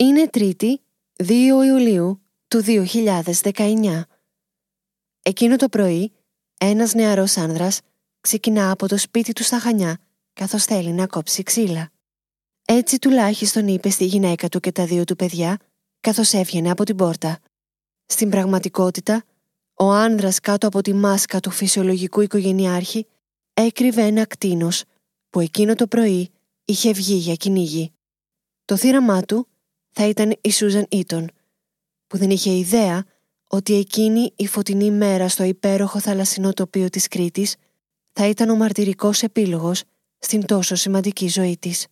Είναι Τρίτη, 2 Ιουλίου του 2019. Εκείνο το πρωί, ένας νεαρός άνδρας ξεκινά από το σπίτι του στα Χανιά καθώς θέλει να κόψει ξύλα. Έτσι τουλάχιστον είπε στη γυναίκα του και τα δύο του παιδιά καθώς έβγαινε από την πόρτα. Στην πραγματικότητα, ο άνδρας κάτω από τη μάσκα του φυσιολογικού οικογενειάρχη έκρυβε ένα κτίνος που εκείνο το πρωί είχε βγει για κυνήγι. Το θύραμά του θα ήταν η Σούζαν Ήτον, που δεν είχε ιδέα ότι εκείνη η φωτεινή μέρα στο υπέροχο θαλασσινό τοπίο της Κρήτης θα ήταν ο μαρτυρικός επίλογος στην τόσο σημαντική ζωή της.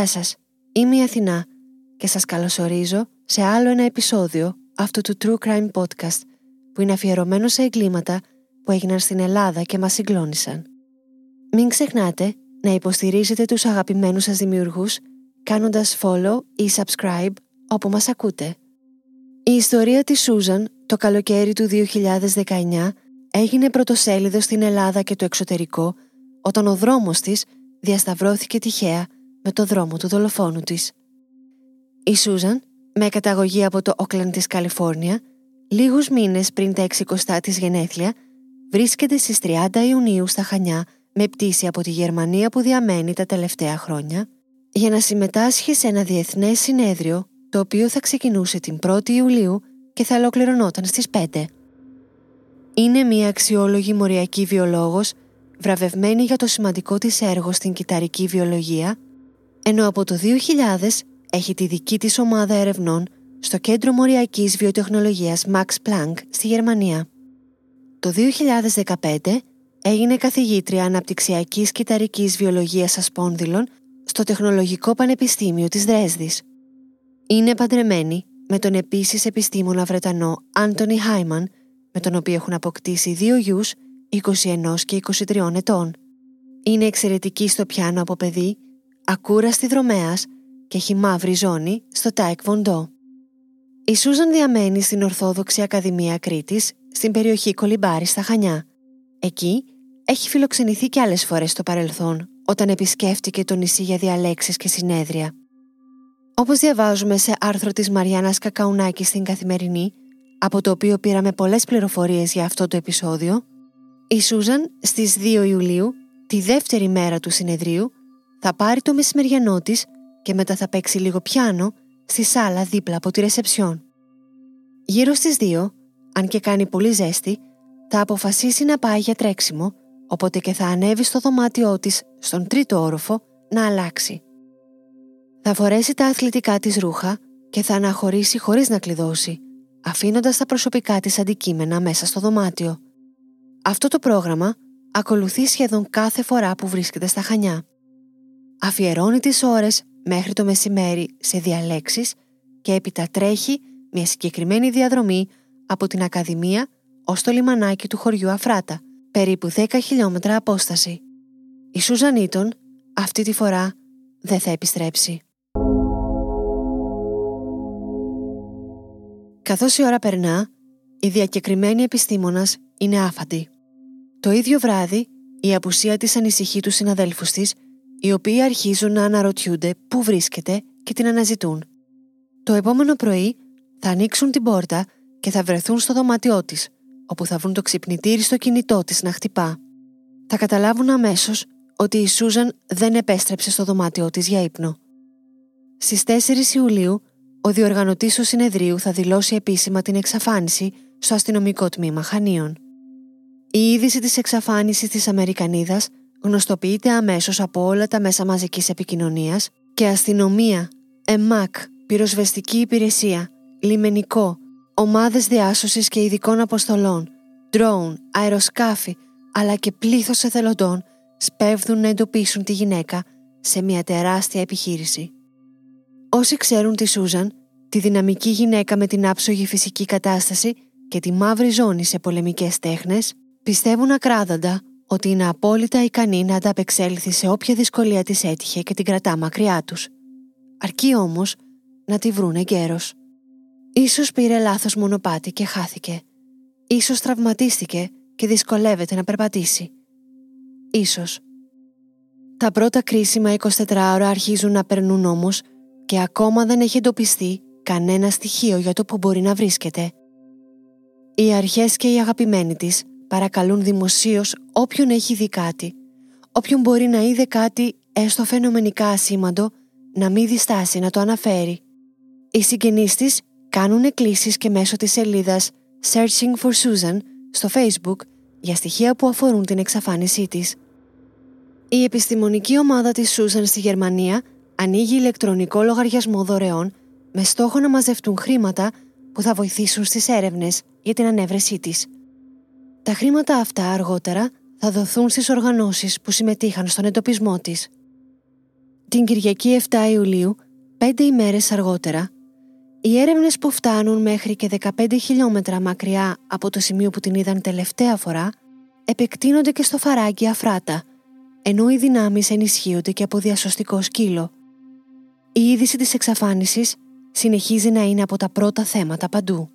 Γεια σας, είμαι η Αθηνά και σας καλωσορίζω σε άλλο ένα επεισόδιο αυτού του True Crime Podcast που είναι αφιερωμένο σε εγκλήματα που έγιναν στην Ελλάδα και μας συγκλώνησαν. Μην ξεχνάτε να υποστηρίζετε τους αγαπημένους σας δημιουργούς κάνοντας follow ή subscribe όπου μας ακούτε. Η ιστορία της Σούζαν το καλοκαίρι του 2019 έγινε πρωτοσέλιδο στην Ελλάδα και το εξωτερικό όταν ο δρόμος της διασταυρώθηκε τυχαία με το δρόμο του δολοφόνου της. Η Σούζαν, με καταγωγή από το Όκλαν της Καλιφόρνια, λίγους μήνες πριν τα 60 της γενέθλια, βρίσκεται στις 30 Ιουνίου στα Χανιά με πτήση από τη Γερμανία που διαμένει τα τελευταία χρόνια για να συμμετάσχει σε ένα διεθνές συνέδριο το οποίο θα ξεκινούσε την 1η Ιουλίου και θα ολοκληρωνόταν στις 5. Είναι μια αξιόλογη μοριακή βιολόγος βραβευμένη για το σημαντικό της έργο στην κυταρική βιολογία ενώ από το 2000 έχει τη δική της ομάδα ερευνών στο Κέντρο Μοριακής Βιοτεχνολογίας Max Planck στη Γερμανία. Το 2015 έγινε καθηγήτρια αναπτυξιακής κυταρικής βιολογίας ασπόνδυλων στο Τεχνολογικό Πανεπιστήμιο της Δρέσδης. Είναι παντρεμένη με τον επίσης επιστήμονα Βρετανό Άντωνι Χάιμαν, με τον οποίο έχουν αποκτήσει δύο γιους 21 και 23 ετών. Είναι εξαιρετική στο πιάνο από παιδί ακούραστη δρομέας και έχει μαύρη ζώνη στο Τάε Κβον Ντο. Η Σούζαν διαμένει στην Ορθόδοξη Ακαδημία Κρήτης στην περιοχή Κολυμπάρη στα Χανιά. Εκεί έχει φιλοξενηθεί και άλλες φορές στο παρελθόν όταν επισκέφτηκε το νησί για διαλέξεις και συνέδρια. Όπως διαβάζουμε σε άρθρο της Μαριάννας Κακαουνάκης στην Καθημερινή, από το οποίο πήραμε πολλές πληροφορίες για αυτό το επεισόδιο, η Σούζαν στις 2 Ιουλίου, τη δεύτερη μέρα του συνεδρίου, θα πάρει το μεσημεριανό της και μετά θα παίξει λίγο πιάνο στη σάλα δίπλα από τη ρεσεψιόν. Γύρω στις δύο, αν και κάνει πολύ ζέστη, θα αποφασίσει να πάει για τρέξιμο, οπότε και θα ανέβει στο δωμάτιό της στον τρίτο όροφο να αλλάξει. Θα φορέσει τα αθλητικά της ρούχα και θα αναχωρήσει χωρίς να κλειδώσει, αφήνοντας τα προσωπικά της αντικείμενα μέσα στο δωμάτιο. Αυτό το πρόγραμμα ακολουθεί σχεδόν κάθε φορά που βρίσκεται στα Χανιά αφιερώνει τις ώρες μέχρι το μεσημέρι σε διαλέξεις και έπειτα τρέχει μια συγκεκριμένη διαδρομή από την Ακαδημία ως το λιμανάκι του χωριού Αφράτα, περίπου 10 χιλιόμετρα απόσταση. Η Σουζανίτων αυτή τη φορά δεν θα επιστρέψει. Καθώς η ώρα περνά, η διακεκριμένη επιστήμονας είναι άφαντη. Το ίδιο βράδυ, η απουσία της ανησυχεί τους συναδέλφους της οι οποίοι αρχίζουν να αναρωτιούνται πού βρίσκεται και την αναζητούν. Το επόμενο πρωί θα ανοίξουν την πόρτα και θα βρεθούν στο δωμάτιό της, όπου θα βρουν το ξυπνητήρι στο κινητό της να χτυπά. Θα καταλάβουν αμέσως ότι η Σούζαν δεν επέστρεψε στο δωμάτιό της για ύπνο. Στις 4 Ιουλίου, ο διοργανωτής του συνεδρίου θα δηλώσει επίσημα την εξαφάνιση στο αστυνομικό τμήμα Χανίων. Η είδηση της εξαφάνισης της Αμερικανίδας γνωστοποιείται αμέσως από όλα τα μέσα μαζικής επικοινωνίας και αστυνομία, ΕΜΑΚ, πυροσβεστική υπηρεσία, λιμενικό, ομάδες διάσωσης και ειδικών αποστολών, ντρόουν, αεροσκάφη αλλά και πλήθος εθελοντών σπέβδουν να εντοπίσουν τη γυναίκα σε μια τεράστια επιχείρηση. Όσοι ξέρουν τη Σούζαν, τη δυναμική γυναίκα με την άψογη φυσική κατάσταση και τη μαύρη ζώνη σε πολεμικές τέχνες, πιστεύουν ακράδαντα ότι είναι απόλυτα ικανή να ανταπεξέλθει σε όποια δυσκολία της έτυχε και την κρατά μακριά τους. Αρκεί όμως να τη βρουν εγκαίρως. Ίσως πήρε λάθος μονοπάτι και χάθηκε. Ίσως τραυματίστηκε και δυσκολεύεται να περπατήσει. Ίσως. Τα πρώτα κρίσιμα 24 ώρα αρχίζουν να περνούν όμως και ακόμα δεν έχει εντοπιστεί κανένα στοιχείο για το που μπορεί να βρίσκεται. Οι αρχές και οι αγαπημένοι της παρακαλούν δημοσίως όποιον έχει δει κάτι, όποιον μπορεί να είδε κάτι έστω φαινομενικά ασήμαντο, να μην διστάσει να το αναφέρει. Οι συγγενείς της κάνουν εκκλήσεις και μέσω της σελίδας Searching for Susan στο Facebook για στοιχεία που αφορούν την εξαφάνισή της. Η επιστημονική ομάδα της Susan στη Γερμανία ανοίγει ηλεκτρονικό λογαριασμό δωρεών με στόχο να μαζευτούν χρήματα που θα βοηθήσουν στις έρευνες για την ανέβρεσή της. Τα χρήματα αυτά αργότερα θα δοθούν στις οργανώσεις που συμμετείχαν στον εντοπισμό της. Την Κυριακή 7 Ιουλίου, πέντε ημέρες αργότερα, οι έρευνες που φτάνουν μέχρι και 15 χιλιόμετρα μακριά από το σημείο που την είδαν τελευταία φορά επεκτείνονται και στο φαράγγι Αφράτα, ενώ οι δυνάμεις ενισχύονται και από διασωστικό σκύλο. Η είδηση της εξαφάνισης συνεχίζει να είναι από τα πρώτα θέματα παντού.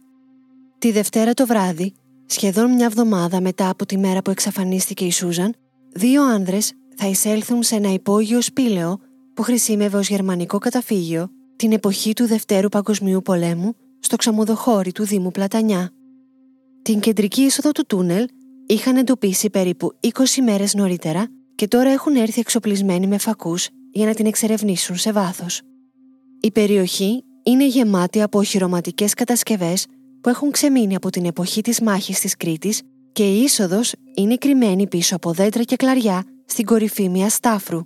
Τη Δευτέρα το βράδυ, σχεδόν μια εβδομάδα μετά από τη μέρα που εξαφανίστηκε η Σούζαν, δύο άνδρες θα εισέλθουν σε ένα υπόγειο σπήλαιο που χρησιμεύε ως γερμανικό καταφύγιο την εποχή του Δευτέρου Παγκοσμίου Πολέμου στο ξαμοδοχώρι του Δήμου Πλατανιά. Την κεντρική είσοδο του τούνελ είχαν εντοπίσει περίπου 20 μέρες νωρίτερα και τώρα έχουν έρθει εξοπλισμένοι με φακούς για να την εξερευνήσουν σε βάθος. Η περιοχή είναι γεμάτη από οχυρωματικές κατασκευές που έχουν ξεμείνει από την εποχή της μάχης της Κρήτης και η είσοδος είναι κρυμμένη πίσω από δέντρα και κλαριά στην κορυφή μιας στάφρου.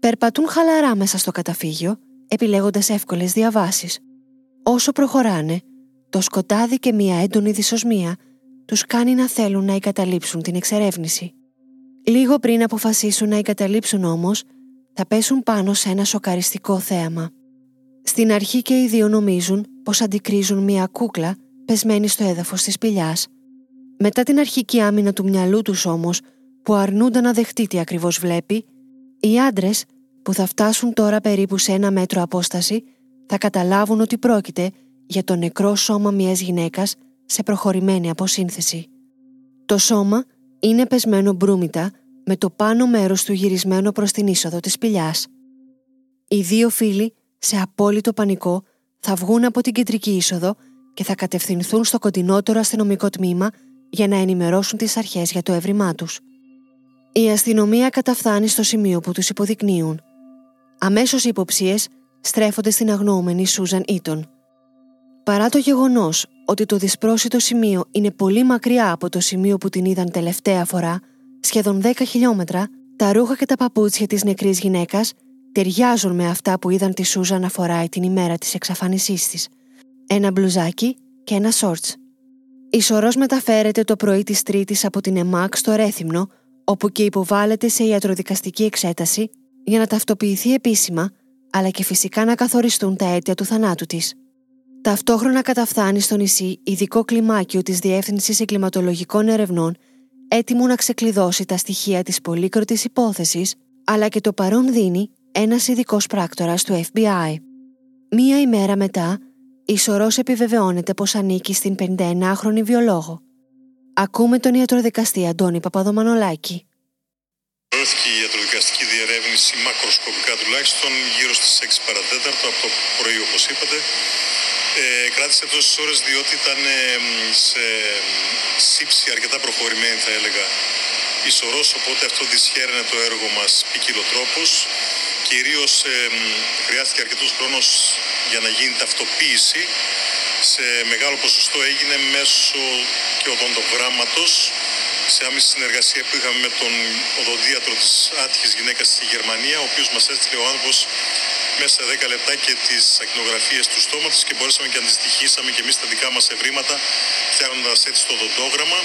Περπατούν χαλαρά μέσα στο καταφύγιο επιλέγοντας εύκολες διαβάσεις. Όσο προχωράνε, το σκοτάδι και μια έντονη δυσοσμία τους κάνει να θέλουν να εγκαταλείψουν την εξερεύνηση. Λίγο πριν αποφασίσουν να εγκαταλείψουν όμως, θα πέσουν πάνω σε ένα σοκαριστικό θέαμα. Στην αρχή και οι δύο νομίζουν πως αντικρίζουν μια κούκλα πεσμένη στο έδαφος της σπηλιάς. Μετά την αρχική άμυνα του μυαλού τους όμως, που αρνούνταν να δεχτεί τι ακριβώς βλέπει, οι άντρες που θα φτάσουν τώρα περίπου σε ένα μέτρο απόσταση, θα καταλάβουν ότι πρόκειται για το νεκρό σώμα μιας γυναίκας σε προχωρημένη αποσύνθεση. Το σώμα είναι πεσμένο μπρούμητα με το πάνω μέρος του γυρισμένο προς την είσοδο της σπηλιάς. Οι δύο φίλοι, σε απόλυτο πανικό, θα βγουν από την κεντρική είσοδο και θα κατευθυνθούν στο κοντινότερο αστυνομικό τμήμα για να ενημερώσουν τις αρχές για το έβριμά τους. Η αστυνομία καταφθάνει στο σημείο που τους υποδεικνύουν. Αμέσως οι υποψίες στρέφονται στην αγνοούμενη Σούζαν Ήτον. Παρά το γεγονός ότι το δυσπρόσιτο σημείο είναι πολύ μακριά από το σημείο που την είδαν τελευταία φορά, σχεδόν 10 χιλιόμετρα, τα ρούχα και τα παπούτσια της νεκρής γυναίκας ταιριάζουν με αυτά που είδαν τη Σούζα να φοράει την ημέρα της εξαφάνισής της. Ένα μπλουζάκι και ένα σόρτς. Η σωρός μεταφέρεται το πρωί της Τρίτης από την ΕΜΑΚ στο Ρέθυμνο, όπου και υποβάλλεται σε ιατροδικαστική εξέταση για να ταυτοποιηθεί επίσημα, αλλά και φυσικά να καθοριστούν τα αίτια του θανάτου της. Ταυτόχρονα καταφθάνει στο νησί ειδικό κλιμάκιο της Διεύθυνσης Εγκληματολογικών Ερευνών έτοιμο να ξεκλειδώσει τα στοιχεία της πολύκροτης υπόθεσης, αλλά και το παρόν δίνει ένας ειδικός πράκτορας του FBI. Μία ημέρα μετά, η Σωρός επιβεβαιώνεται πως ανήκει στην 51χρονη βιολόγο. Ακούμε τον ιατροδικαστή Αντώνη Παπαδομανολάκη. Δόθηκε η ιατροδικαστική διερεύνηση μακροσκοπικά τουλάχιστον γύρω στις 6 παρατέταρτο από το πρωί όπως είπατε. Ε, κράτησε τόσες ώρες διότι ήταν ε, σε σύψη αρκετά προχωρημένη θα έλεγα η σωρός, οπότε αυτό δυσχέρνε το έργο μας ποικιλοτρόπως. Κυρίως ε, χρειάστηκε αρκετός χρόνος για να γίνει ταυτοποίηση. Σε μεγάλο ποσοστό έγινε μέσω και οδοντογράμματος σε άμεση συνεργασία που είχαμε με τον οδοντίατρο της άτυχης γυναίκας στη Γερμανία, ο οποίος μας έστειλε ο άνθρωπος μέσα σε 10 λεπτά και τις ακτινογραφίες του στόματος και μπορέσαμε και αντιστοιχίσαμε και εμείς τα δικά μας ευρήματα φτιάχνοντας έτσι το οδοντόγραμμα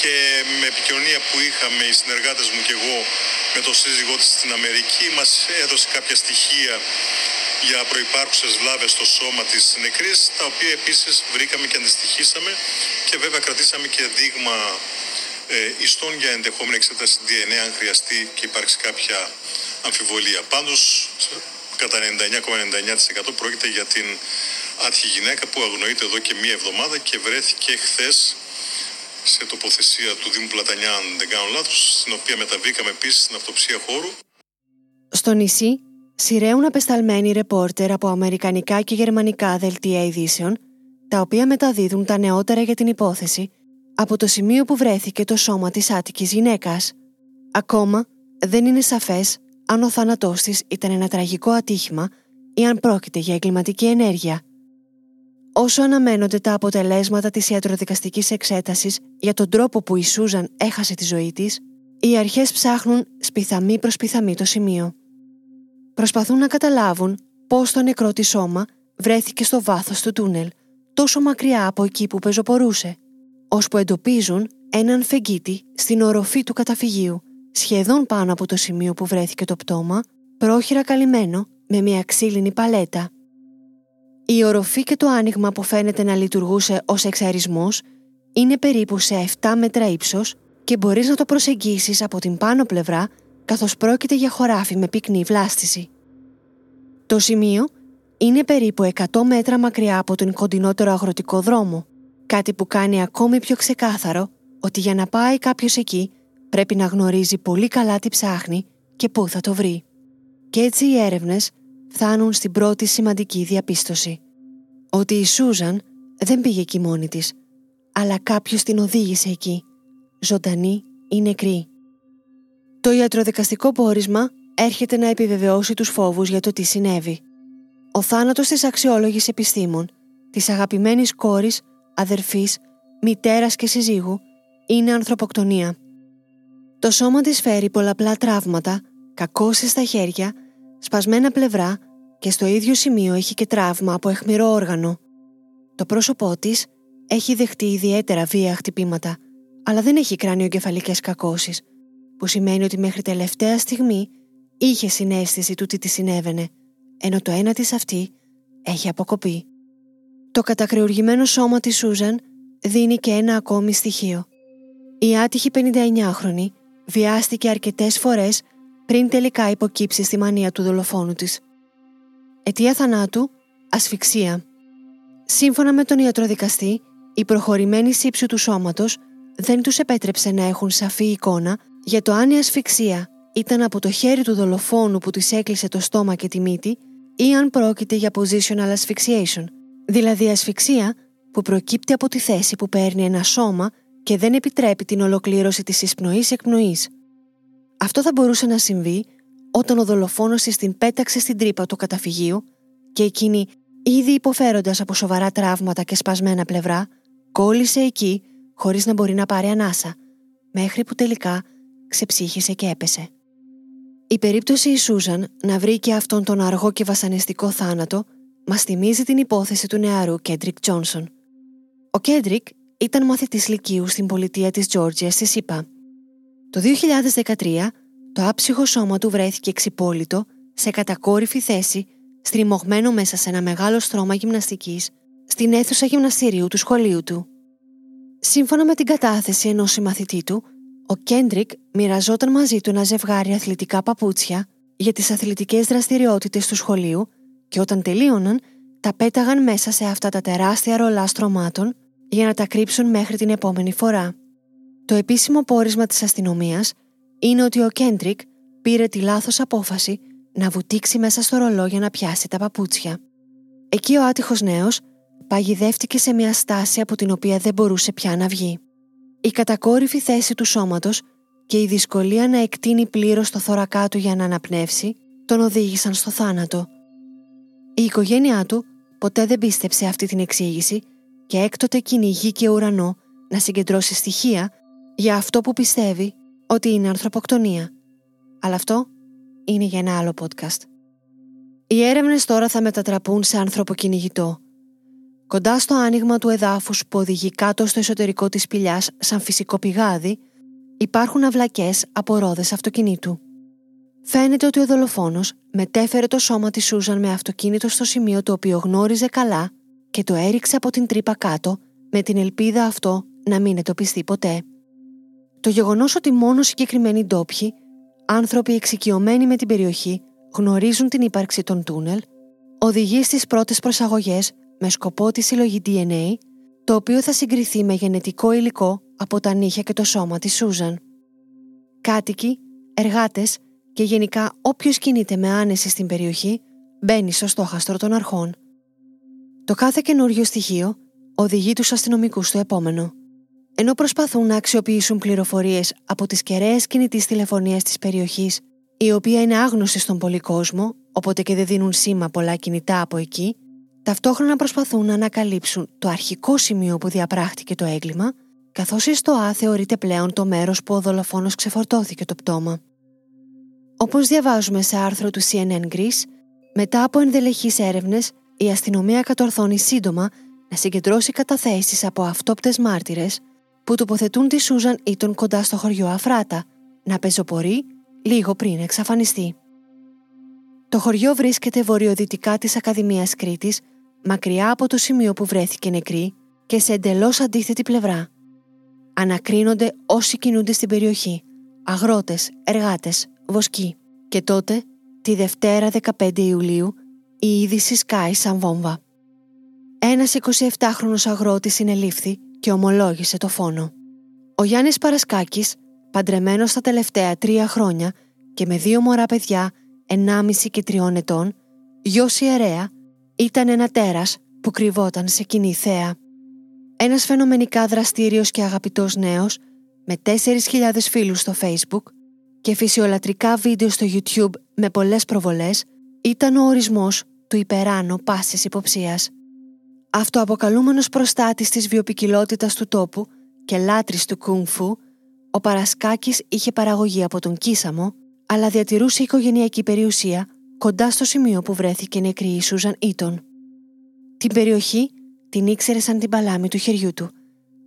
και με επικοινωνία που είχαμε οι συνεργάτες μου και εγώ με τον σύζυγό της στην Αμερική μας έδωσε κάποια στοιχεία για προϋπάρχουσες βλάβες στο σώμα της νεκρής τα οποία επίσης βρήκαμε και αντιστοιχίσαμε και βέβαια κρατήσαμε και δείγμα ε, ιστών για ενδεχόμενη εξέταση DNA αν χρειαστεί και υπάρξει κάποια αμφιβολία. Πάντως κατά 99,99% πρόκειται για την άτυχη γυναίκα που αγνοείται εδώ και μία εβδομάδα και βρέθηκε χθες σε τοποθεσία του Δήμου Πλατανιά, αν δεν κάνω λάθος, στην οποία μεταβήκαμε επίσης στην αυτοψία χώρου. Στο νησί σειραίουν απεσταλμένοι ρεπόρτερ από αμερικανικά και γερμανικά δελτία ειδήσεων, τα οποία μεταδίδουν τα νεότερα για την υπόθεση από το σημείο που βρέθηκε το σώμα της άτικης γυναίκας. Ακόμα δεν είναι σαφές αν ο θάνατός της ήταν ένα τραγικό ατύχημα ή αν πρόκειται για εγκληματική ενέργεια. Όσο αναμένονται τα αποτελέσματα της ιατροδικαστικής εξέτασης για τον τρόπο που η Σούζαν έχασε τη ζωή της, οι αρχές ψάχνουν σπιθαμή προς σπιθαμή το σημείο. Προσπαθούν να καταλάβουν πώς το νεκρό της σώμα βρέθηκε στο βάθος του τούνελ, τόσο μακριά από εκεί που πεζοπορούσε, ώσπου εντοπίζουν έναν φεγγίτη στην οροφή του καταφυγίου, σχεδόν πάνω από το σημείο που βρέθηκε το πτώμα, πρόχειρα καλυμμένο με μια ξύλινη παλέτα. Η οροφή και το άνοιγμα που φαίνεται να λειτουργούσε ως εξαρισμός είναι περίπου σε 7 μέτρα ύψος και μπορείς να το προσεγγίσεις από την πάνω πλευρά καθώς πρόκειται για χωράφι με πυκνή βλάστηση. Το σημείο είναι περίπου 100 μέτρα μακριά από τον κοντινότερο αγροτικό δρόμο, κάτι που κάνει ακόμη πιο ξεκάθαρο ότι για να πάει κάποιος εκεί πρέπει να γνωρίζει πολύ καλά τι ψάχνει και πού θα το βρει. Και έτσι οι έρευνες φτάνουν στην πρώτη σημαντική διαπίστωση. Ότι η Σούζαν δεν πήγε εκεί μόνη της, αλλά κάποιος την οδήγησε εκεί, ζωντανή ή νεκρή. Το ιατροδικαστικό πόρισμα έρχεται να επιβεβαιώσει τους φόβους για το τι συνέβη. Ο θάνατος της αξιόλογης επιστήμων, της αγαπημένης κόρης, αδερφής, μητέρας και συζύγου, είναι ανθρωποκτονία. Το σώμα της φέρει πολλαπλά τραύματα, κακώσεις στα χέρια, σπασμένα πλευρά και στο ίδιο σημείο έχει και τραύμα από αιχμηρό όργανο. Το πρόσωπό της έχει δεχτεί ιδιαίτερα βία χτυπήματα, αλλά δεν έχει κρανιογκεφαλικές κακώσεις, που σημαίνει ότι μέχρι τελευταία στιγμή είχε συνέστηση του τι της συνέβαινε, ενώ το ένα της αυτή έχει αποκοπεί. Το κατακρεουργημένο σώμα της Σούζαν δίνει και ένα ακόμη στοιχείο. Η άτυχη 59χρονη βιάστηκε αρκετές φορές πριν τελικά υποκύψει στη μανία του δολοφόνου της. Αιτία θανάτου, ασφυξία. Σύμφωνα με τον ιατροδικαστή, η προχωρημένη σύψη του σώματος δεν τους επέτρεψε να έχουν σαφή εικόνα για το αν η ασφυξία ήταν από το χέρι του δολοφόνου που της έκλεισε το στόμα και τη μύτη ή αν πρόκειται για positional asphyxiation, δηλαδή ασφυξία που προκύπτει από τη θέση που παίρνει ένα σώμα και δεν επιτρέπει την ολοκλήρωση της εισπνοής-εκπνοής. Αυτό θα μπορούσε να συμβεί όταν ο δολοφόνος της την πέταξε στην τρύπα του καταφυγίου και εκείνη, ήδη υποφέροντας από σοβαρά τραύματα και σπασμένα πλευρά, κόλλησε εκεί χωρίς να μπορεί να πάρει ανάσα, μέχρι που τελικά ξεψύχησε και έπεσε. Η περίπτωση η Σούζαν να βρει και αυτόν τον αργό και βασανιστικό θάνατο μας θυμίζει την υπόθεση του νεαρού Κέντρικ Τζόνσον. Ο Κέντρικ ήταν μαθητής λυκείου στην πολιτεία της Τζόρτζια στη ΣΥΠΑ. Το 2013 το άψυχο σώμα του βρέθηκε εξυπόλυτο σε κατακόρυφη θέση, στριμωγμένο μέσα σε ένα μεγάλο στρώμα γυμναστικής στην αίθουσα γυμναστηρίου του σχολείου του. Σύμφωνα με την κατάθεση ενός συμμαθητή του, ο Κέντρικ μοιραζόταν μαζί του ένα ζευγάρι αθλητικά παπούτσια για τις αθλητικές δραστηριότητες του σχολείου και όταν τελείωναν, τα πέταγαν μέσα σε αυτά τα τεράστια ρολά στρωμάτων για να τα κρύψουν μέχρι την επόμενη φορά. Το επίσημο πόρισμα της αστυνομίας είναι ότι ο Κέντρικ πήρε τη λάθος απόφαση να βουτήξει μέσα στο ρολό για να πιάσει τα παπούτσια. Εκεί ο άτυχος νέος παγιδεύτηκε σε μια στάση από την οποία δεν μπορούσε πια να βγει. Η κατακόρυφη θέση του σώματος και η δυσκολία να εκτείνει πλήρως το θωρακά του για να αναπνεύσει τον οδήγησαν στο θάνατο. Η οικογένειά του ποτέ δεν πίστεψε αυτή την εξήγηση και έκτοτε κυνηγεί και ουρανό να συγκεντρώσει στοιχεία για αυτό που πιστεύει ότι είναι ανθρωποκτονία. Αλλά αυτό είναι για ένα άλλο podcast. Οι έρευνες τώρα θα μετατραπούν σε ανθρωποκυνηγητό. Κοντά στο άνοιγμα του εδάφους που οδηγεί κάτω στο εσωτερικό της σπηλιάς, σαν φυσικό πηγάδι, υπάρχουν αυλακές από ρόδες αυτοκινήτου. Φαίνεται ότι ο δολοφόνος μετέφερε το σώμα της Σούζαν με αυτοκίνητο στο σημείο το οποίο γνώριζε καλά και το έριξε από την τρύπα κάτω με την ελπίδα αυτό να μην ετοπιστεί ποτέ. Το γεγονός ότι μόνο συγκεκριμένοι ντόπιοι, άνθρωποι εξοικειωμένοι με την περιοχή, γνωρίζουν την ύπαρξη των τούνελ, οδηγεί στις πρώτες προσαγωγές με σκοπό τη συλλογή DNA, το οποίο θα συγκριθεί με γενετικό υλικό από τα νύχια και το σώμα της Σούζαν. Κάτοικοι, εργάτες και γενικά όποιος κινείται με άνεση στην περιοχή μπαίνει στο στόχαστρο των αρχών. Το κάθε καινούριο στοιχείο οδηγεί τους αστυνομικούς στο επόμενο. Ενώ προσπαθούν να αξιοποιήσουν πληροφορίες από τις κεραίες κινητής τηλεφωνίας της περιοχής, η οποία είναι άγνωστη στον κόσμο, οπότε και δεν δίνουν σήμα πολλά κινητά από εκεί, ταυτόχρονα προσπαθούν να ανακαλύψουν το αρχικό σημείο που διαπράχτηκε το έγκλημα, καθώς η ΣΤΟΑ θεωρείται πλέον το μέρος που ο δολοφόνος ξεφορτώθηκε το πτώμα. Όπως διαβάζουμε σε άρθρο του CNN Greece, μετά από ενδελεχείς έρευνες, η αστυνομία κατορθώνει σύντομα να συγκεντρώσει καταθέσεις από αυτόπτες μάρτυρες που τοποθετούν τη Σούζαν Ήτον κοντά στο χωριό Αφράτα, να πεζοπορεί λίγο πριν εξαφανιστεί. Το χωριό βρίσκεται βορειοδυτικά της Ακαδημίας Κρήτης, μακριά από το σημείο που βρέθηκε νεκρή και σε εντελώς αντίθετη πλευρά. Ανακρίνονται όσοι κινούνται στην περιοχή, αγρότες, εργάτες, βοσκοί. Και τότε, τη Δευτέρα 15 Ιουλίου, η είδηση σκάει σαν βόμβα. Ένας 27χρονος αγρότης συνελήφθη και ομολόγησε το φόνο. Ο Γιάννης Παρασκάκης, παντρεμένος τα τελευταία τρία χρόνια και με δύο μωρά παιδιά, 1,5 και 3 ετών, γιος ιερέα, ήταν ένα τέρας που κρυβόταν σε κοινή θέα. Ένας φαινομενικά δραστήριος και αγαπητός νέος, με 4.000 φίλους στο Facebook και φυσιολατρικά βίντεο στο YouTube με πολλές προβολές, ήταν ο ορισμός του υπεράνω πάσης υποψίας. Αυτοαποκαλούμενος προστάτης της βιοπικιλότητας του τόπου και λάτρης του κουνφου, ο Παρασκάκης είχε παραγωγή από τον Κίσαμο, αλλά διατηρούσε οικογενειακή περιουσία κοντά στο σημείο που βρέθηκε νεκρή η Σούζαν Ήτον. Την περιοχή την ήξερε σαν την παλάμη του χεριού του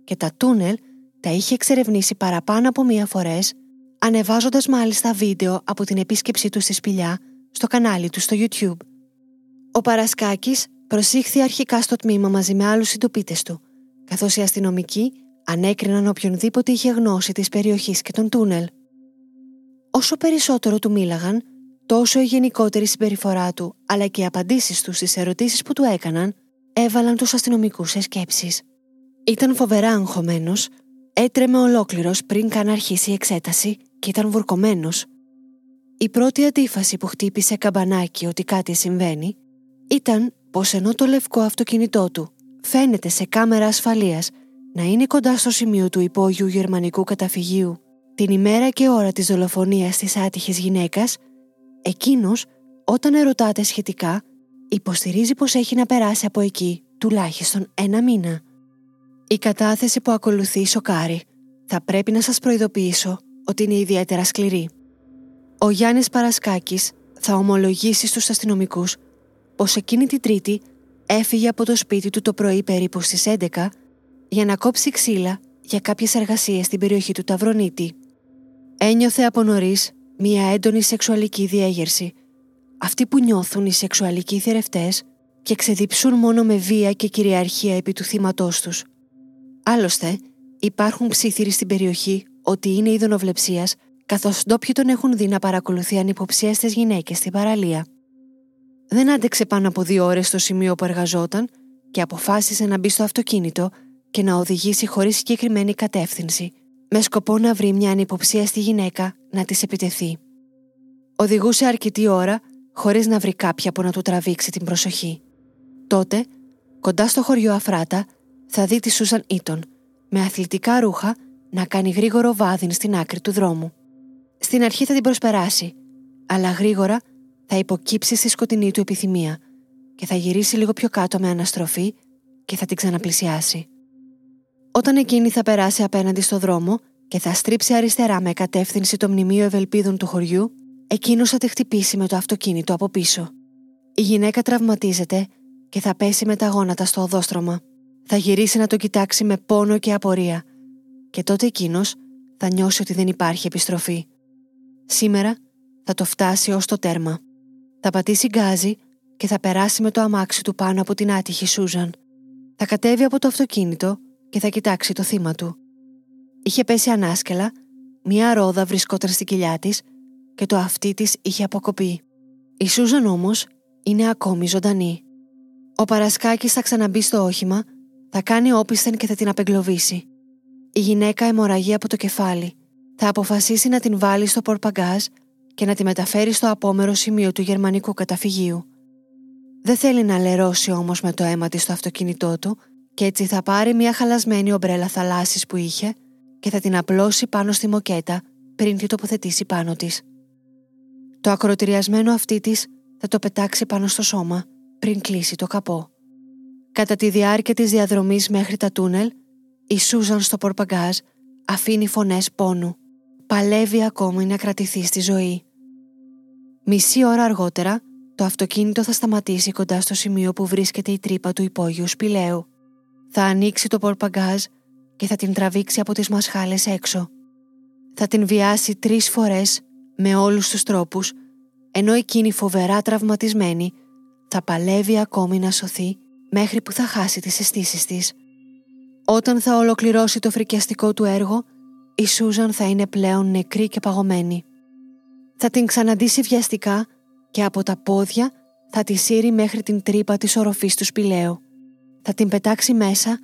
και τα τούνελ τα είχε εξερευνήσει παραπάνω από μία φορές, ανεβάζοντας μάλιστα βίντεο από την επίσκεψή του στη σπηλιά στο κανάλι του στο YouTube. Ο Παρασκάκης προσήχθη αρχικά στο τμήμα μαζί με άλλους συντοπίτες του, καθώς οι αστυνομικοί ανέκριναν οποιονδήποτε είχε γνώση της περιοχής και των τούνελ. Όσο περισσότερο του μίλαγαν, τόσο η γενικότερη συμπεριφορά του αλλά και οι απαντήσεις τους στις ερωτήσεις που του έκαναν έβαλαν τους αστυνομικούς σε σκέψεις. Ήταν φοβερά αγχωμένος, έτρεμε ολόκληρος πριν καν αρχίσει η εξέταση και ήταν βουρκωμένος. Η πρώτη αντίφαση που χτύπησε καμπανάκι ότι κάτι συμβαίνει ήταν πως ενώ το λευκό αυτοκίνητό του φαίνεται σε κάμερα ασφαλείας να είναι κοντά στο σημείο του υπόγειου γερμανικού καταφυγίου την ημέρα και ώρα της δολοφονίας της άτυχης γυναίκας, εκείνος όταν ερωτάται σχετικά υποστηρίζει πως έχει να περάσει από εκεί τουλάχιστον ένα μήνα. Η κατάθεση που ακολουθεί σοκάρει. Θα πρέπει να σας προειδοποιήσω ότι είναι ιδιαίτερα σκληρή. Ο Γιάννης Παρασκάκης θα ομολογήσει στους αστυνομικούς πως εκείνη την Τρίτη έφυγε από το σπίτι του το πρωί περίπου στις 11 για να κόψει ξύλα για κάποιες εργασίες στην περιοχή του Ταυρονίτη. Ένιωθε από νωρίς μία έντονη σεξουαλική διέγερση, αυτοί που νιώθουν οι σεξουαλικοί θηρευτές και ξεδιψούν μόνο με βία και κυριαρχία επί του θύματός τους. Άλλωστε, υπάρχουν ψήθυροι στην περιοχή ότι είναι ειδωνοβλεψίας καθώς ντόπιοι τον έχουν δει να παρακολουθεί ανυποψίαστες γυναίκες στην παραλία. Δεν άντεξε πάνω από δύο ώρες στο σημείο που εργαζόταν και αποφάσισε να μπει στο αυτοκίνητο και να οδηγήσει χωρίς συγκεκριμένη κατεύθυνση, με σκοπό να βρει μια ανυποψίαστη γυναίκα να της επιτεθεί. Οδηγούσε αρκετή ώρα χωρίς να βρει κάποια που να του τραβήξει την προσοχή. Τότε, κοντά στο χωριό Αφράτα, θα δει τη Σούζαν Ήτον, με αθλητικά ρούχα να κάνει γρήγορο βάδιν στην άκρη του δρόμου. Στην αρχή θα την προσπεράσει, αλλά γρήγορα θα υποκύψει στη σκοτεινή του επιθυμία και θα γυρίσει λίγο πιο κάτω με αναστροφή και θα την ξαναπλησιάσει. Όταν εκείνη θα περάσει απέναντι στο δρόμο και θα στρίψει αριστερά με κατεύθυνση το μνημείο ευελπίδων του χωριού, εκείνος θα τη χτυπήσει με το αυτοκίνητο από πίσω. Η γυναίκα τραυματίζεται και θα πέσει με τα γόνατα στο οδόστρωμα. Θα γυρίσει να το κοιτάξει με πόνο και απορία και τότε εκείνος θα νιώσει ότι δεν υπάρχει επιστροφή. Σήμερα θα το φτάσει ως το τέρμα. Θα πατήσει γκάζι και θα περάσει με το αμάξι του πάνω από την άτυχη Σούζαν. Θα κατέβει από το αυτοκίνητο και θα κοιτάξει το θύμα του. Είχε πέσει ανάσκελα, μία ρόδα βρισκόταν στην κοιλιά της και το αυτί της είχε αποκοπεί. Η Σούζαν όμως είναι ακόμη ζωντανή. Ο Παρασκάκης θα ξαναμπεί στο όχημα, θα κάνει όπισθεν και θα την απεγκλωβίσει. Η γυναίκα αιμορραγεί από το κεφάλι. Θα αποφασίσει να την βάλει στο πορπαγκάζ και να τη μεταφέρει στο απόμερο σημείο του γερμανικού καταφυγίου. Δεν θέλει να λερώσει όμως με το αίμα της στο αυτοκίνητό του και έτσι θα πάρει μια χαλασμένη ομπρέλα θαλάσσης που είχε και θα την απλώσει πάνω στη μοκέτα πριν τη τοποθετήσει πάνω της. Το ακροτηριασμένο αυτή της θα το πετάξει πάνω στο σώμα πριν κλείσει το καπό. Κατά τη διάρκεια της διαδρομής μέχρι τα τούνελ, η Σούζαν στο πορπαγκάζ αφήνει φωνές πόνου. Παλεύει ακόμη να κρατηθεί στη ζωή. Μισή ώρα αργότερα, το αυτοκίνητο θα σταματήσει κοντά στο σημείο που βρίσκεται η τρύπα του υπόγειου σπηλαίου. Θα ανοίξει το πορπαγκάζ και θα την τραβήξει από τις μασχάλες έξω. Θα την βιάσει τρεις φορές με όλους τους τρόπους, ενώ εκείνη φοβερά τραυματισμένη θα παλεύει ακόμη να σωθεί μέχρι που θα χάσει τις αισθήσει της. Όταν θα ολοκληρώσει το φρικιαστικό του έργο, η Σούζαν θα είναι πλέον νεκρή και παγωμένη. Θα την ξαναντήσει βιαστικά και από τα πόδια θα τη σύρει μέχρι την τρύπα της οροφής του σπηλαίου. Θα την πετάξει μέσα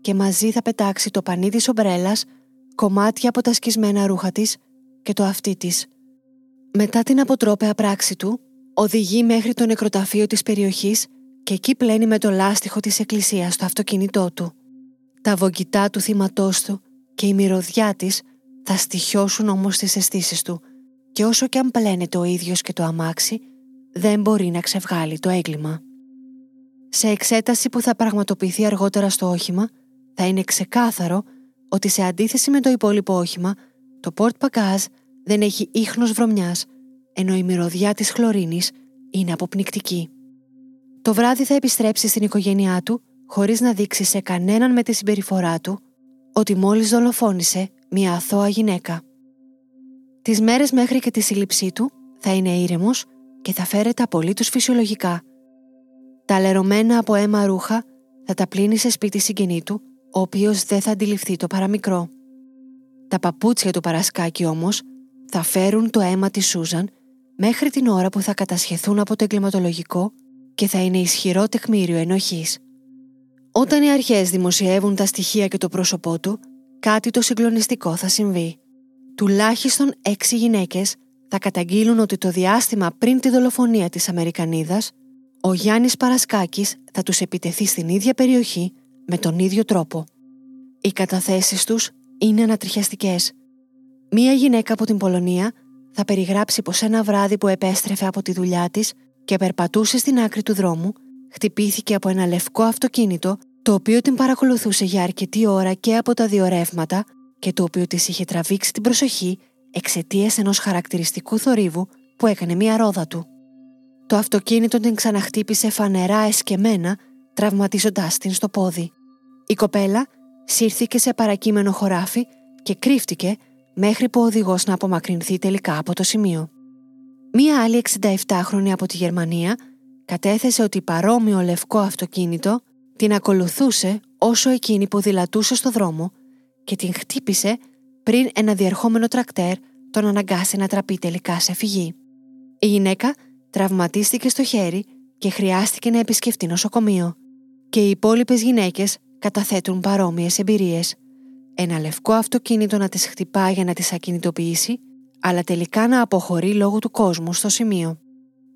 και μαζί θα πετάξει το πανί της ομπρέλας, κομμάτια από τα σκισμένα ρούχα της και το αυτί της. Μετά την αποτρόπαια πράξη του, οδηγεί μέχρι το νεκροταφείο της περιοχής και εκεί πλένει με το λάστιχο της εκκλησίας το αυτοκίνητό του. Τα βογγητά του θύματός του και η μυρωδιά της θα στοιχιώσουν όμως τις αισθήσεις του και όσο και αν πλένεται ο ίδιος και το αμάξι, δεν μπορεί να ξεβγάλει το έγκλημα. Σε εξέταση που θα πραγματοποιηθεί αργότερα στο όχημα, θα είναι ξεκάθαρο ότι σε αντίθεση με το υπόλοιπο όχημα, το Port Pagaz δεν έχει ίχνος βρωμιάς, ενώ η μυρωδιά της χλωρίνης είναι αποπνικτική. Το βράδυ θα επιστρέψει στην οικογένειά του χωρίς να δείξει σε κανέναν με τη συμπεριφορά του ότι μόλις δολοφόνησε μια αθώα γυναίκα. Τις μέρες μέχρι και τη σύλληψή του θα είναι ήρεμος και θα φέρεται απολύτως φυσιολογικά. Τα λερωμένα από αίμα ρούχα θα τα πλύνει σε σπίτι συγγενή του, ο οποίος δεν θα αντιληφθεί το παραμικρό. Τα παπούτσια του Παρασκάκη όμως θα φέρουν το αίμα της Σούζαν μέχρι την ώρα που θα κατασχεθούν από το εγκληματολογικό και θα είναι ισχυρό τεκμήριο ενοχής. Όταν οι αρχές δημοσιεύουν τα στοιχεία και το πρόσωπό του, κάτι το συγκλονιστικό θα συμβεί. Τουλάχιστον έξι γυναίκες θα καταγγείλουν ότι το διάστημα πριν τη δολοφονία της Αμερικανίδας, ο Γιάννης Παρασκάκης θα τους επιτεθεί στην ίδια περιοχή με τον ίδιο τρόπο. Οι καταθέσεις τους είναι ανατριχιαστικές. Μία γυναίκα από την Πολωνία θα περιγράψει πως ένα βράδυ που επέστρεφε από τη δουλειά της και περπατούσε στην άκρη του δρόμου, χτυπήθηκε από ένα λευκό αυτοκίνητο το οποίο την παρακολουθούσε για αρκετή ώρα και από τα δύο ρεύματα και το οποίο της είχε τραβήξει την προσοχή εξαιτίας ενός χαρακτηριστικού θορύβου που έκανε μία ρόδα του. Το αυτοκίνητο την ξαναχτύπησε φανερά εσκεμένα, τραυματίζοντάς την στο πόδι. Η κοπέλα σύρθηκε σε παρακείμενο χωράφι και κρύφτηκε μέχρι που ο οδηγός να απομακρυνθεί τελικά από το σημείο. Μία άλλη 67χρονη από τη Γερμανία κατέθεσε ότι παρόμοιο λευκό αυτοκίνητο την ακολουθούσε όσο εκείνη ποδηλατούσε στο δρόμο και την χτύπησε πριν ένα διερχόμενο τρακτέρ τον αναγκάσει να τραπεί τελικά σε φυγή. Η γυναίκα τραυματίστηκε στο χέρι και χρειάστηκε να επισκεφτεί νοσοκομείο. Και οι υπόλοιπες γυναίκες καταθέτουν παρόμοιες εμπειρίες. Ένα λευκό αυτοκίνητο να τις χτυπά για να τις ακινητοποιήσει, αλλά τελικά να αποχωρεί λόγω του κόσμου στο σημείο.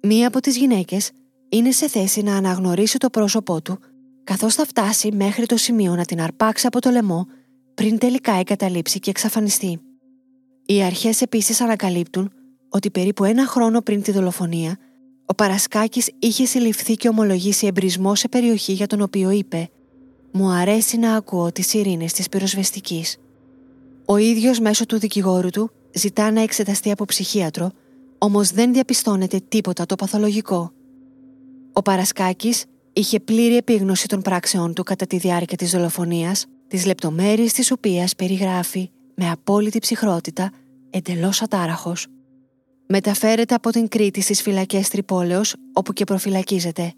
Μία από τις γυναίκες είναι σε θέση να αναγνωρίσει το πρόσωπό του καθώς θα φτάσει μέχρι το σημείο να την αρπάξει από το λαιμό πριν τελικά εγκαταλείψει και εξαφανιστεί. Οι αρχές επίσης ανακαλύπτουν ότι περίπου ένα χρόνο πριν τη δολοφονία, ο Παρασκάκης είχε συλληφθεί και ομολογήσει εμπρισμό σε περιοχή για τον οποίο είπε «Μου αρέσει να ακούω τις ειρήνες της πυροσβεστικής». Ο ίδιος μέσω του δικηγόρου του ζητά να εξεταστεί από ψυχίατρο, όμως δεν διαπιστώνεται τίποτα το παθολογικό. Ο Παρασκάκης είχε πλήρη επίγνωση των πράξεών του κατά τη διάρκεια της δολοφονίας, τις λεπτομέρειες της οποίας περιγράφει με απόλυτη ψυχρότητα, εντελώς ατάραχος. Μεταφέρεται από την Κρήτη στις φυλακές Τρυπόλεως, όπου και προφυλακίζεται.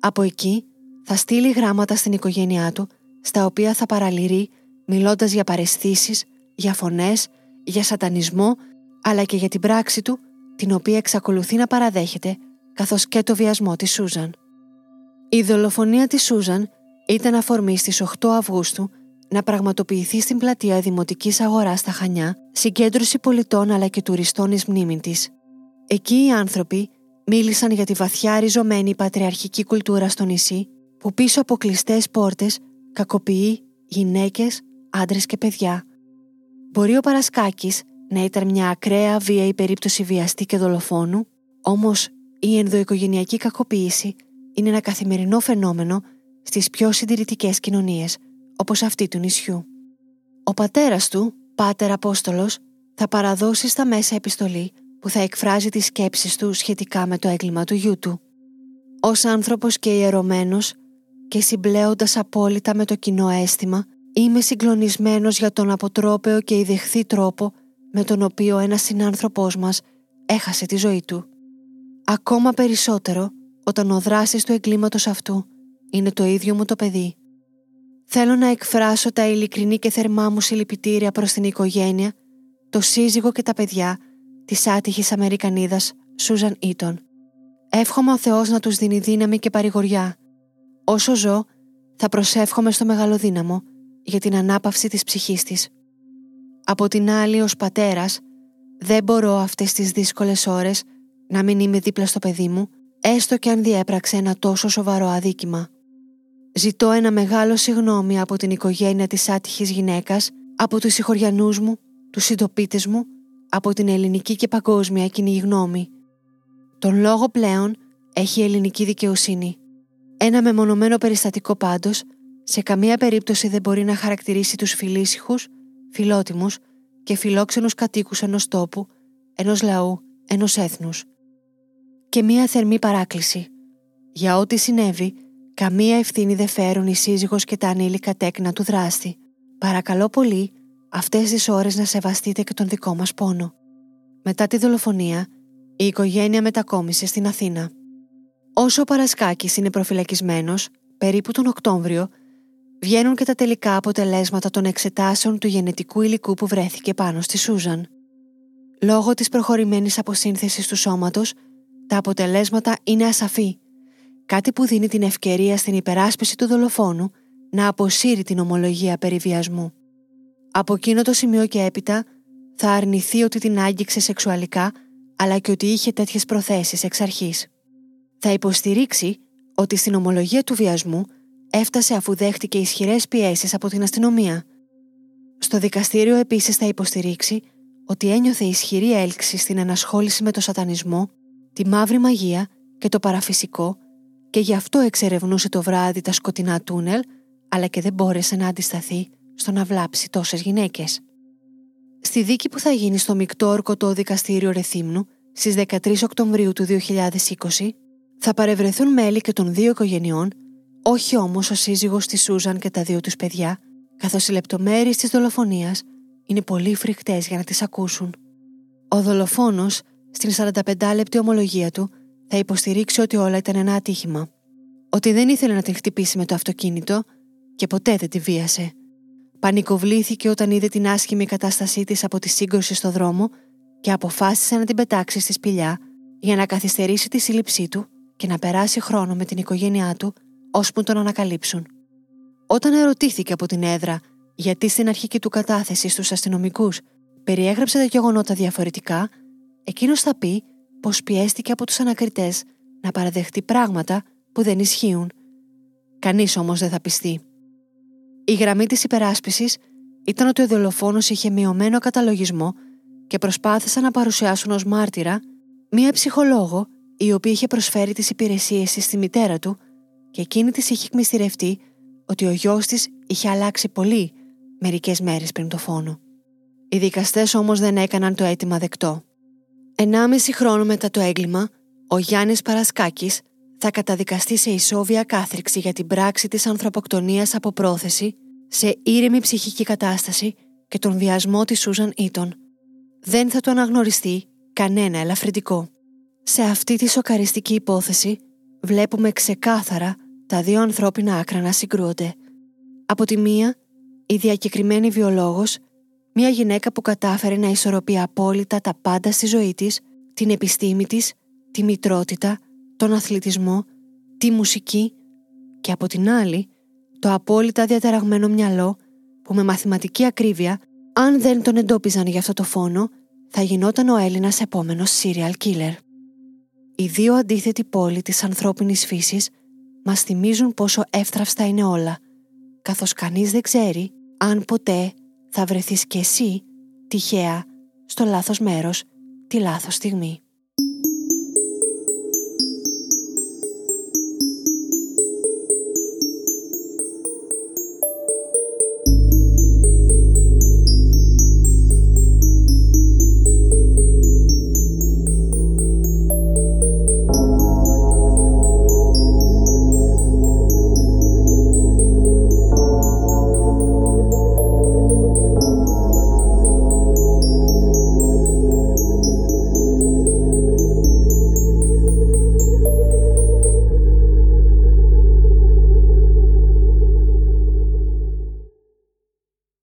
Από εκεί θα στείλει γράμματα στην οικογένειά του, στα οποία θα παραλυρεί μιλώντας για παρεσθήσεις, για φωνές, για σατανισμό, αλλά και για την πράξη του, την οποία εξακολουθεί να παραδέχεται, καθώς και το βιασμό της Σούζαν. Η δολοφονία της Σούζαν ήταν αφορμή στις 8 Αυγούστου να πραγματοποιηθεί στην πλατεία Δημοτικής Αγοράς στα Χανιά συγκέντρωση πολιτών αλλά και τουριστών εις μνήμη της. Εκεί οι άνθρωποι μίλησαν για τη βαθιά ριζωμένη πατριαρχική κουλτούρα στο νησί που πίσω από κλειστές πόρτες κακοποιεί γυναίκες, άντρες και παιδιά. Μπορεί ο Παρασκάκης να ήταν μια ακραία βία ή περίπτωση βιαστή και δολοφόνου, όμως η ενδοοικογενειακή κακοποίηση είναι ένα καθημερινό φαινόμενο στις πιο συντηρητικές κοινωνίες, όπως αυτή του νησιού. Ο πατέρας του, Πάτερ Απόστολος, θα παραδώσει στα μέσα επιστολή που θα εκφράζει τις σκέψεις του σχετικά με το έγκλημα του γιού του. Ως άνθρωπος και ιερωμένος και συμπλέοντας απόλυτα με το κοινό αίσθημα, είμαι συγκλονισμένος για τον αποτρόπαιο και ιδεχθή τρόπο με τον οποίο ένας συνάνθρωπός μας έχασε τη ζωή του. Ακόμα περισσότερο όταν ο δράσης του εγκλήματος αυτού είναι το ίδιο μου το παιδί. Θέλω να εκφράσω τα ειλικρινή και θερμά μου συλληπιτήρια προς την οικογένεια, το σύζυγο και τα παιδιά της άτυχης Αμερικανίδας Σούζαν Ήτον. Εύχομαι ο Θεός να τους δίνει δύναμη και παρηγοριά. Όσο ζω, θα προσεύχομαι στο μεγαλοδύναμο για την ανάπαυση της ψυχής της. Από την άλλη, ως πατέρας, δεν μπορώ αυτές τις δύσκολες ώρες να μην είμαι δίπλα στο παιδί μου, έστω και αν διέπραξε ένα τόσο σοβαρό αδίκημα. Ζητώ ένα μεγάλο συγγνώμη από την οικογένεια της άτυχης γυναίκας, από τους συγχωριανούς μου, τους συντοπίτες μου, από την ελληνική και παγκόσμια κοινή γνώμη. Τον λόγο πλέον έχει η ελληνική δικαιοσύνη. Ένα μεμονωμένο περιστατικό πάντως, σε καμία περίπτωση δεν μπορεί να χαρακτηρίσει τους φιλήσυχους, φιλότιμους και φιλόξενους κατοίκους ενός τόπου, ενός λαού, ενός έθνους. Και μία θερμή παράκληση. Για ό,τι συνέβη, καμία ευθύνη δεν φέρουν η σύζυγος και τα ανήλικα τέκνα του δράστη. Παρακαλώ πολύ, αυτές τις ώρες να σεβαστείτε και τον δικό μας πόνο. Μετά τη δολοφονία, η οικογένεια μετακόμισε στην Αθήνα. Όσο ο Παρασκάκης είναι προφυλακισμένος, περίπου τον Οκτώβριο, βγαίνουν και τα τελικά αποτελέσματα των εξετάσεων του γενετικού υλικού που βρέθηκε πάνω στη Σούζαν. Λόγω της προχωρημένης αποσύνθεσης του σώματος, τα αποτελέσματα είναι ασαφή, κάτι που δίνει την ευκαιρία στην υπεράσπιση του δολοφόνου να αποσύρει την ομολογία περί βιασμού. Από εκείνο το σημείο και έπειτα θα αρνηθεί ότι την άγγιξε σεξουαλικά αλλά και ότι είχε τέτοιες προθέσεις εξ αρχής. Θα υποστηρίξει ότι στην ομολογία του βιασμού έφτασε αφού δέχτηκε ισχυρές πιέσεις από την αστυνομία. Στο δικαστήριο επίσης θα υποστηρίξει ότι ένιωθε ισχυρή έλξη στην ενασχόληση με το σατανισμό, τη μαύρη μαγεία και το παραφυσικό και γι' αυτό εξερευνούσε το βράδυ τα σκοτεινά τούνελ αλλά και δεν μπόρεσε να αντισταθεί στο να βλάψει τόσες γυναίκες. Στη δίκη που θα γίνει στο μεικτό ορκωτό δικαστήριο Ρεθύμνου στις 13 Οκτωβρίου του 2020 θα παρευρεθούν μέλη και των δύο οικογενειών, όχι όμως ο σύζυγος της Σούζαν και τα δύο τους παιδιά, καθώς οι λεπτομέρειες της δολοφονίας είναι πολύ φρικτές για να τις ακούσουν. Ο δολοφόνος, στην 45 λεπτή ομολογία του, θα υποστηρίξει ότι όλα ήταν ένα ατύχημα. Ότι δεν ήθελε να την χτυπήσει με το αυτοκίνητο και ποτέ δεν τη βίασε. Πανικοβλήθηκε όταν είδε την άσχημη κατάστασή της από τη σύγκρουση στο δρόμο και αποφάσισε να την πετάξει στη σπηλιά για να καθυστερήσει τη σύλληψή του και να περάσει χρόνο με την οικογένειά του ώσπου τον ανακαλύψουν. Όταν ερωτήθηκε από την έδρα γιατί στην αρχική του κατάθεση στους αστυνομικούς περιέγραψε τα γεγονότα διαφορετικά, εκείνος θα πει πως πιέστηκε από τους ανακριτές να παραδεχτεί πράγματα που δεν ισχύουν. Κανείς όμως δεν θα πιστεί. Η γραμμή της υπεράσπισης ήταν ότι ο δολοφόνος είχε μειωμένο καταλογισμό και προσπάθησαν να παρουσιάσουν ως μάρτυρα μία ψυχολόγο η οποία είχε προσφέρει τις υπηρεσίες της στη μητέρα του και εκείνη της είχε εκμυστηρευτεί ότι ο γιος της είχε αλλάξει πολύ μερικές μέρες πριν το φόνο. Οι δικαστές όμως δεν έκαναν το αίτημα δεκτό. Ενάμιση χρόνο μετά το έγκλημα, ο Γιάννης Παρασκάκης θα καταδικαστεί σε ισόβια κάθριξη για την πράξη της ανθρωποκτονίας από πρόθεση, σε ήρεμη ψυχική κατάσταση και τον βιασμό της Σούζαν Ήτον. Δεν θα του αναγνωριστεί κανένα ελαφρυντικό. Σε αυτή τη σοκαριστική υπόθεση βλέπουμε ξεκάθαρα τα δύο ανθρώπινα άκρα να συγκρούονται. Από τη μία, η διακεκριμένη βιολόγος, μια γυναίκα που κατάφερε να ισορροπεί απόλυτα τα πάντα στη ζωή της, την επιστήμη της, τη μητρότητα, τον αθλητισμό, τη μουσική και από την άλλη, το απόλυτα διαταραγμένο μυαλό που με μαθηματική ακρίβεια, αν δεν τον εντόπιζαν για αυτό το φόνο, θα γινόταν ο Έλληνας επόμενος serial killer. Οι δύο αντίθετοι πόλοι της ανθρώπινης φύσης μας θυμίζουν πόσο εύθραυστα είναι όλα, καθώς κανείς δεν ξέρει αν ποτέ θα βρεθείς κι εσύ τυχαία στο λάθος μέρος τη λάθος στιγμή.